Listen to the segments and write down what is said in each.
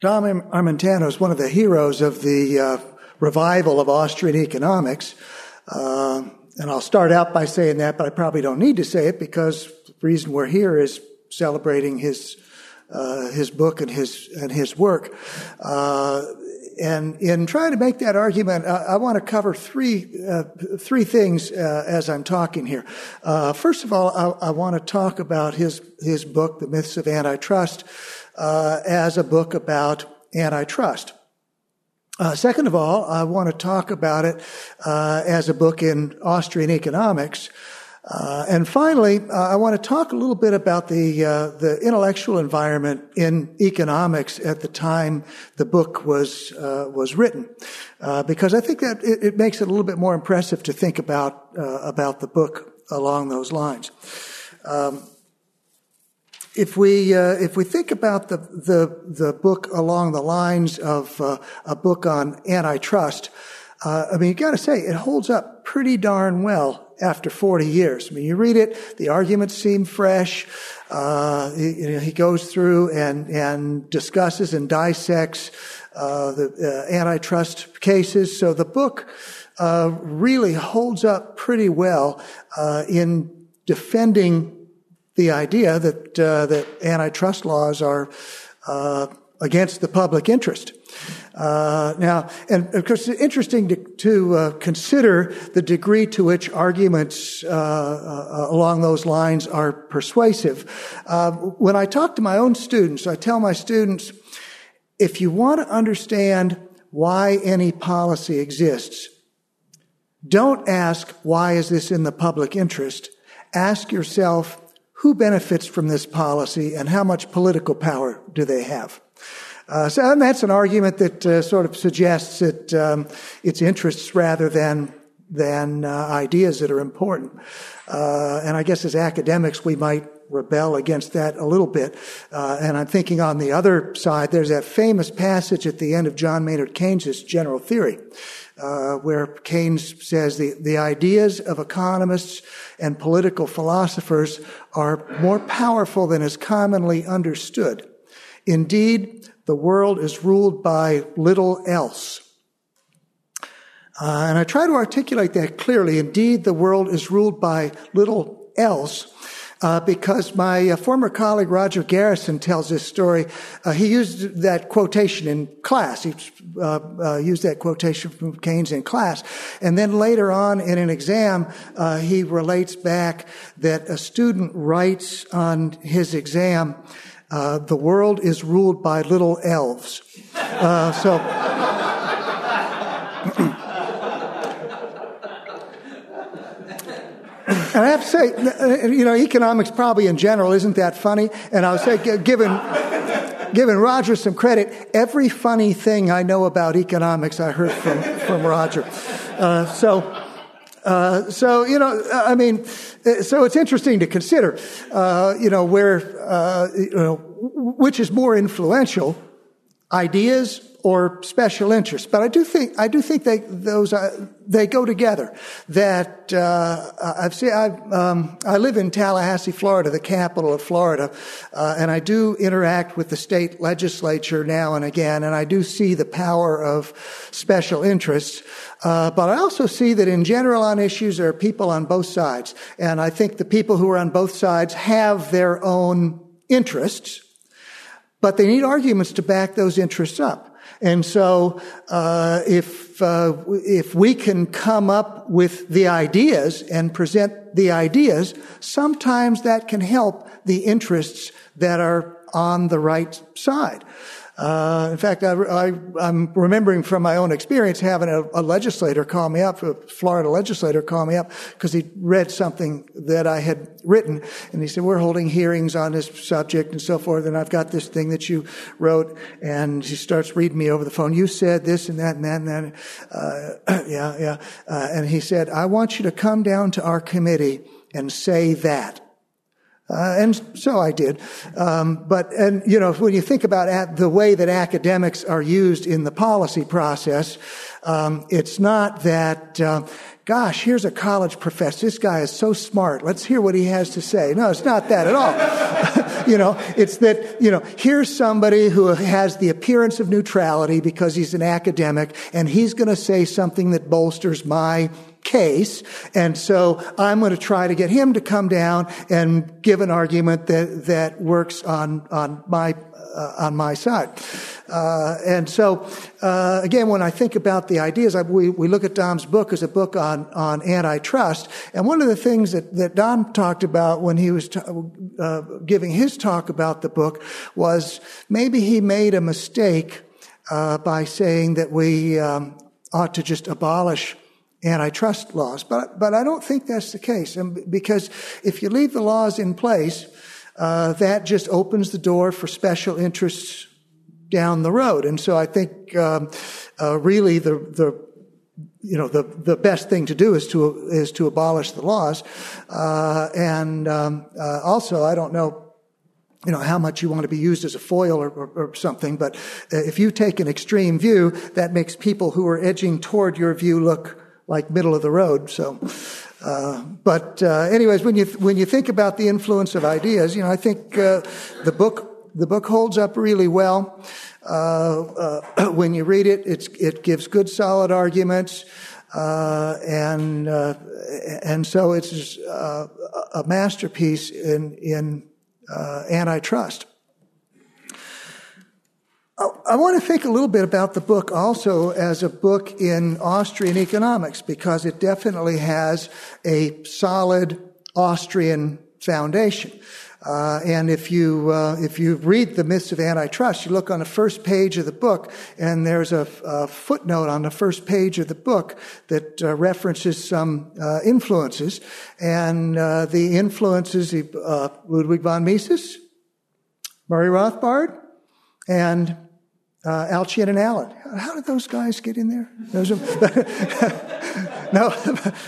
Dom Armentano is one of the heroes of the uh, revival of Austrian economics. Uh, and I'll start out by saying that, but I probably don't need to say it because the reason we're here is celebrating his uh, his book and his and his work. Uh, and in trying to make that argument, I, I want to cover three uh, three things uh, as I'm talking here. First of all, I, I, want to talk about his his book, The Myths of Antitrust, uh, as a book about antitrust. Uh, second of all, I want to talk about it uh, as a book in Austrian economics. Uh, and finally, uh, I want to talk a little bit about the uh, the intellectual environment in economics at the time the book was uh, was written, because I think that it, it, makes it a little bit more impressive to think about about the book along those lines. Um, if we uh, if we think about the the the book along the lines of uh, a book on antitrust, uh, I mean, you got to say it holds up pretty darn well after 40 years. I mean, you read it, the arguments seem fresh. Uh, he, you know, he, goes through and and discusses and dissects uh, the uh, antitrust cases. So the book really holds up pretty well in defending the idea that uh, that antitrust laws are uh, against the public interest. Uh, now, and of course, it's interesting to, to uh, consider the degree to which arguments uh, uh, along those lines are persuasive. when I talk to my own students, I tell my students, if you want to understand why any policy exists, don't ask, why is this in the public interest? Ask yourself, who benefits from this policy and how much political power do they have? Uh, so that's an argument that uh, sort of suggests that um, it's interests rather than than uh, ideas that are important. Uh, and I guess as academics, we might rebel against that a little bit. Uh, and I'm thinking on the other side, there's that famous passage at the end of John Maynard Keynes' General Theory, uh, where Keynes says the, the ideas of economists and political philosophers are more powerful than is commonly understood. Indeed, the world is ruled by little else. Uh, and I try to articulate that clearly. Indeed, the world is ruled by little else uh, because my uh, former colleague Roger Garrison tells this story. Uh, he used that quotation in class. He uh, uh, used that quotation from Keynes in class. And then later on in an exam, uh, he relates back that a student writes on his exam, the world is ruled by little elves. so, And I have to say, you know, economics probably in general isn't that funny. And I would say, given, given Roger some credit, every funny thing I know about economics I heard from, from Roger. Uh, so, uh, so, you know, I mean, so it's interesting to consider, uh, you know, where, uh, you know, which is more influential, ideas or special interests. But I do think I do think they those uh, they go together. That uh, I've seen. i um, I live in Tallahassee, Florida, the capital of Florida, uh, and I do interact with the state legislature now and again, and I do see the power of special interests. Uh, but I also see that in general on issues there are people on both sides, and I think the people who are on both sides have their own interests, but they need arguments to back those interests up. And so, uh, if uh, if we can come up with the ideas and present the ideas, sometimes that can help the interests that are on the right side. Uh, in fact, I, am remembering from my own experience having a, a, legislator call me up, a Florida legislator call me up because he read something that I had written, and he said, "We're holding hearings on this subject and so forth, and I've got this thing that you wrote." And he starts reading me over the phone. You said this and that and that and that. Uh, yeah, yeah. Uh, and he said, "I want you to come down to our committee and say that." Uh, and so I did. Um, but, and, you know, when you think about the way that academics are used in the policy process, um, it's not that, uh, gosh, here's a college professor. This guy is so smart. Let's hear what he has to say. No, it's not that at all. you know, it's that, you know, here's somebody who has the appearance of neutrality because he's an academic and he's going to say something that bolsters my case. And so I'm going to try to get him to come down and give an argument that, that works on, on my, uh, on my side. Uh, and so, uh, again, when I think about the ideas, I, we, we look at Dom's book as a book on, on antitrust. And one of the things that, that Dom talked about when he was t- uh, giving his talk about the book was maybe he made a mistake uh, by saying that we um, ought to just abolish antitrust laws. But, but I don't think that's the case. And because if you leave the laws in place, uh, that just opens the door for special interests down the road. And so I think um, uh, really the, the you know the the best thing to do is to is to abolish the laws, uh, and um, uh, also I don't know you know, how much you want to be used as a foil or, or, or, something. But uh, if you take an extreme view, that makes people who are edging toward your view look like middle of the road. So, uh, but uh, anyways, when you when you think about the influence of ideas, you know, I think uh, the book the book holds up really well. Uh, uh, when you read it, it gives good, solid arguments, uh, and and so it's a masterpiece in in antitrust. I want to think a little bit about the book also as a book in Austrian economics because it definitely has a solid Austrian foundation. Uh, and if you uh, if you read the myths of antitrust, you look on the first page of the book, and there's a, a footnote on the first page of the book that uh, references some uh, influences, and uh, the influences uh, Ludwig von Mises, Murray Rothbard, and uh, Alchian and Allen. How did those guys get in there? No,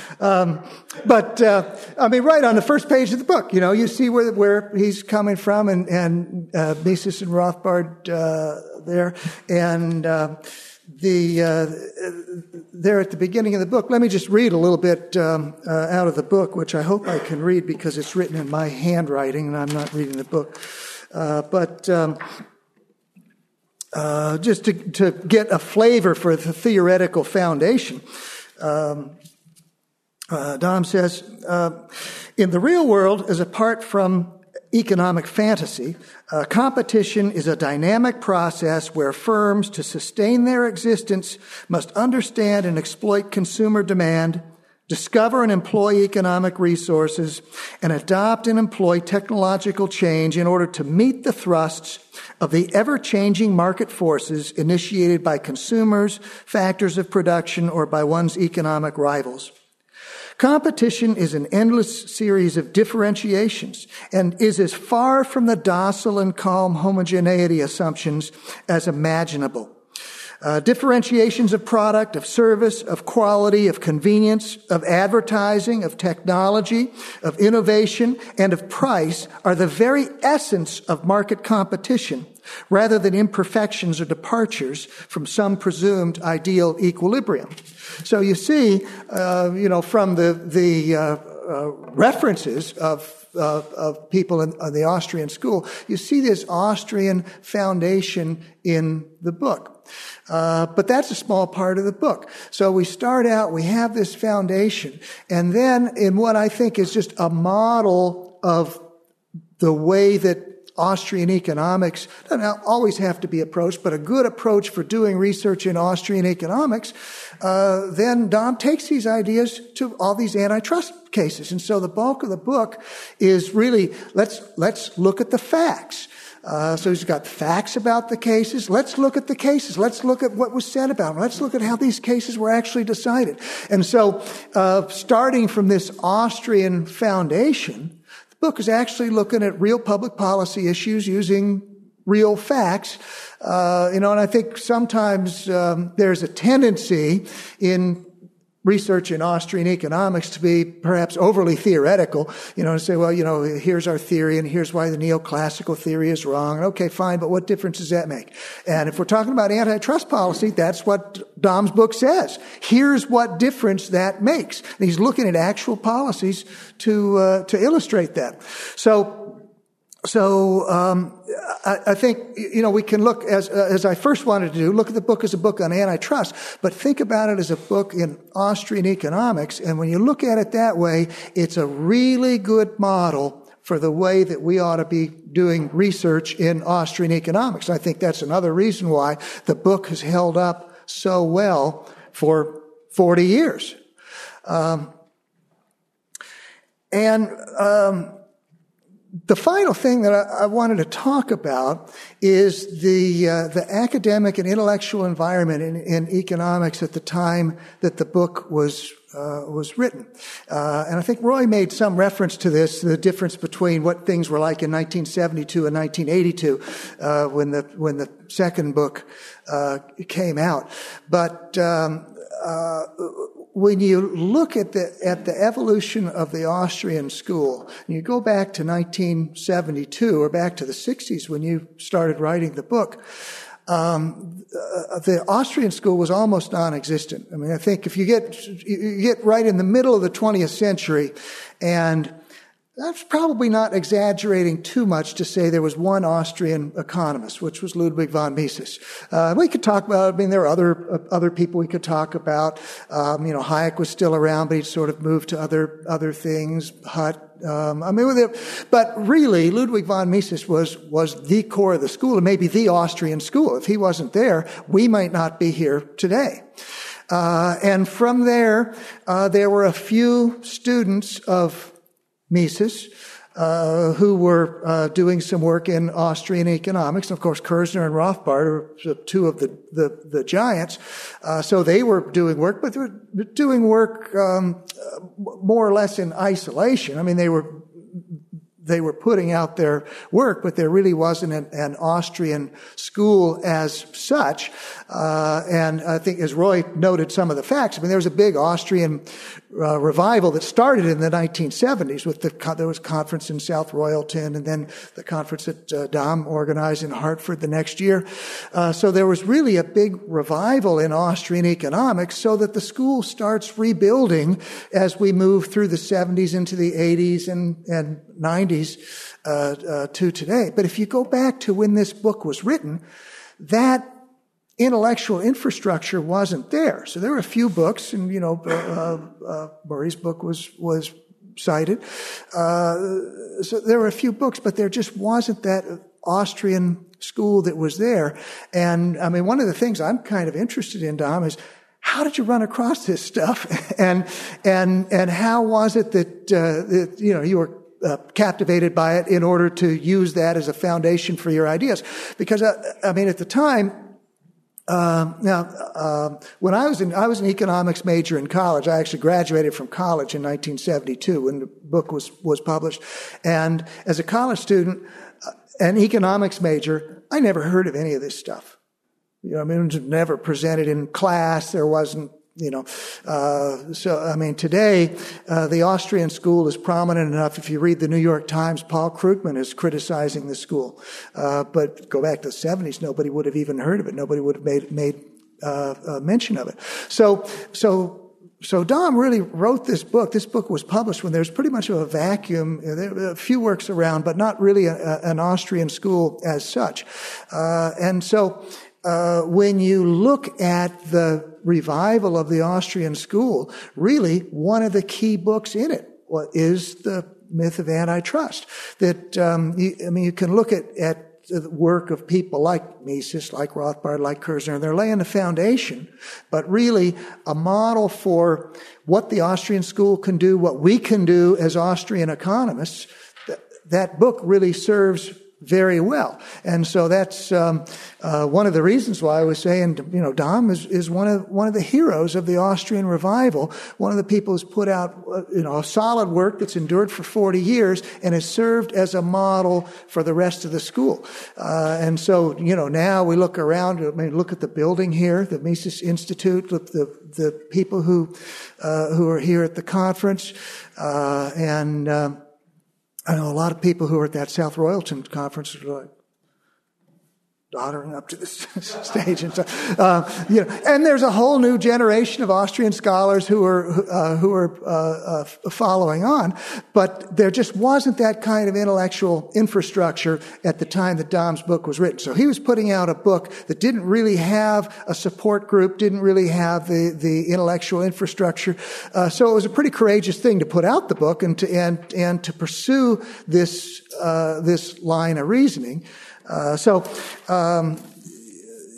um, but uh, I mean, right on the first page of the book, you know, you see where where he's coming from, and and uh, Mises and Rothbard uh, there, and uh, the uh, there at the beginning of the book. Let me just read a little bit um, uh, out of the book, which I hope I can read because it's written in my handwriting, and I'm not reading the book. but um, uh, just to, to, get a flavor for the theoretical foundation. Um, uh, Dom says, uh, in the real world, as apart from economic fantasy, uh, competition is a dynamic process where firms, to sustain their existence, must understand and exploit consumer demand, discover and employ economic resources, and adopt and employ technological change in order to meet the thrusts of the ever changing market forces initiated by consumers, factors of production, or by one's economic rivals. Competition is an endless series of differentiations and is as far from the docile and calm homogeneity assumptions as imaginable. Uh, differentiations of product, of service, of quality, of convenience, of advertising, of technology, of innovation, and of price are the very essence of market competition rather than imperfections or departures from some presumed ideal equilibrium. So you see, uh, you know, from the, the uh, uh references of uh, of people in, in, the Austrian school, you see this Austrian foundation in the book. Uh, but that's a small part of the book. So we start out, we have this foundation, and then in what I think is just a model of the way that Austrian economics doesn't always have to be approached, but a good approach for doing research in Austrian economics, uh, then Dom takes these ideas to all these antitrust cases. And so the bulk of the book is really let's let's look at the facts. Uh, so he's got facts about the cases. Let's look at the cases. Let's look at what was said about them. Let's look at how these cases were actually decided. And so, uh, starting from this Austrian foundation, book is actually looking at real public policy issues using real facts. Uh, you know, and I think sometimes um, there's a tendency in research in Austrian economics to be perhaps overly theoretical, you know, and say, well, you know, here's our theory and here's why the neoclassical theory is wrong. Okay, fine, but what difference does that make? And if we're talking about antitrust policy, that's what Dom's book says. Here's what difference that makes. And he's looking at actual policies to, uh, to illustrate that. So, so um, I, I, think you know we can look as as I first wanted to do look at the book as a book on antitrust, but think about it as a book in Austrian economics. And when you look at it that way, it's a really good model for the way that we ought to be doing research in Austrian economics. I think that's another reason why the book has held up so well for 40 years. Um, and um, the final thing that I, I, wanted to talk about is the uh, the academic and intellectual environment in, in, economics at the time that the book was uh, was written. Uh, and I think Roy made some reference to this, the difference between what things were like in 1972 and 1982 uh, when the when the second book uh, came out. But um, uh, when you look at the at the evolution of the Austrian school, and you go back to 1972 or back to the 60s when you started writing the book, um, uh, the Austrian school was almost non-existent. I mean, I think if you get you get right in the middle of the 20th century, and that's probably not exaggerating too much to say there was one Austrian economist, which was Ludwig von Mises. Uh, we could talk about, I mean, there are other, uh, other people we could talk about. Um, you know, Hayek was still around, but he sort of moved to other, other things. Hutt, um, I mean, but really, Ludwig von Mises was, was the core of the school and maybe the Austrian school. If he wasn't there, we might not be here today. Uh, and from there, uh, there were a few students of Mises, uh, who were uh, doing some work in Austrian economics. And of course, Kirzner and Rothbard are two of the, the, the giants. Uh, so they were doing work, but they were doing work um, more or less in isolation. I mean, they were they were putting out their work, but there really wasn't an, an Austrian school as such. Uh, and I think, as Roy noted some of the facts, I mean, there was a big Austrian uh, revival that started in the 1970s with the there was conference in South Royalton, and then the conference that uh, Dom organized in Hartford the next year. Uh, so there was really a big revival in Austrian economics, so that the school starts rebuilding as we move through the 70s into the 80s and, and 90s uh, uh, to today. But if you go back to when this book was written, that intellectual infrastructure wasn't there. So there were a few books, and you know, uh, uh, Murray's book was was cited. Uh, so there were a few books, but there just wasn't that Austrian school that was there. And I mean, one of the things I'm kind of interested in, Dom, is how did you run across this stuff, and and and how was it that, uh, that you know you were uh, captivated by it in order to use that as a foundation for your ideas. Because, uh, I mean, at the time, uh, now, uh, when I was in, I was an economics major in college. I actually graduated from college in 1972 when the book was was published. And as a college student, uh, an economics major, I never heard of any of this stuff. You know, I mean, it was never presented in class. There wasn't you know, uh, so I mean, today uh, the Austrian school is prominent enough. If you read the New York Times, Paul Krugman is criticizing the school. Uh, but go back to the '70s, nobody would have even heard of it. Nobody would have made made uh, mention of it. So, so. So Dom really wrote this book. This book was published when there was pretty much of a vacuum. There were a few works around, but not really a, a, an Austrian school as such. Uh, and so uh, when you look at the revival of the Austrian school, really one of the key books in it is the myth of antitrust. That um, you, I mean, you can look at at the work of people like Mises, like Rothbard, like Kirzner, and they're laying the foundation, but really a model for what the Austrian school can do, what we can do as Austrian economists. That, that book really serves very well. And so that's um, uh, one of the reasons why I was saying, you know, Dom is, is one of one of the heroes of the Austrian revival. One of the people who's put out, uh, you know, a solid work that's endured for 40 years and has served as a model for the rest of the school. Uh, and so, you know, now we look around. I mean, look at the building here, the Mises Institute, look, the the people who uh, who are here at the conference, uh, and um, I know a lot of people who were at that South Royalton conference like, doddering up to the stage and so, uh, you know, and there's a whole new generation of Austrian scholars who are uh, who are uh, uh, following on, but there just wasn't that kind of intellectual infrastructure at the time that Dom's book was written. So he was putting out a book that didn't really have a support group, didn't really have the the intellectual infrastructure. Uh, so it was a pretty courageous thing to put out the book and to and and to pursue this uh, this line of reasoning. Uh, so, um,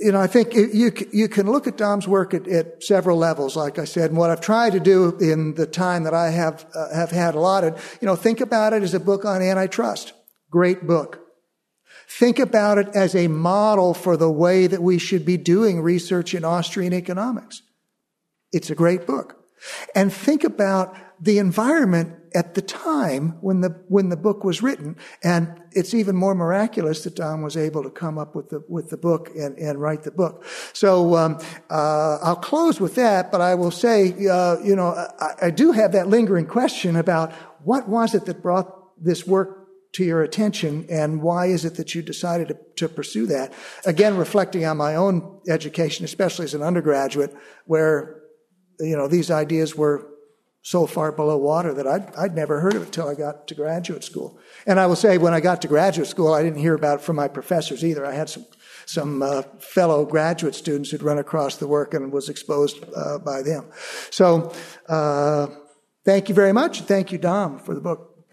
you know, I think you you can look at Dom's work at, at, several levels, like I said. And what I've tried to do in the time that I have uh, have had allotted, you know, think about it as a book on antitrust. Great book. Think about it as a model for the way that we should be doing research in Austrian economics. It's a great book. And think about the environment at the time when the when the book was written, and it's even more miraculous that Dom was able to come up with the with the book and, and write the book. So um, uh, I'll close with that, but I will say, uh, you know, I, I do have that lingering question about what was it that brought this work to your attention and why is it that you decided to, to, pursue that? Again, reflecting on my own education, especially as an undergraduate, where, you know, these ideas were so far below water that I'd, I'd never heard of it till I got to graduate school. And I will say, when I got to graduate school, I didn't hear about it from my professors either. I had some some uh, fellow graduate students who'd run across the work and was exposed uh, by them. So, uh, thank you very much. Thank you, Dom, for the book.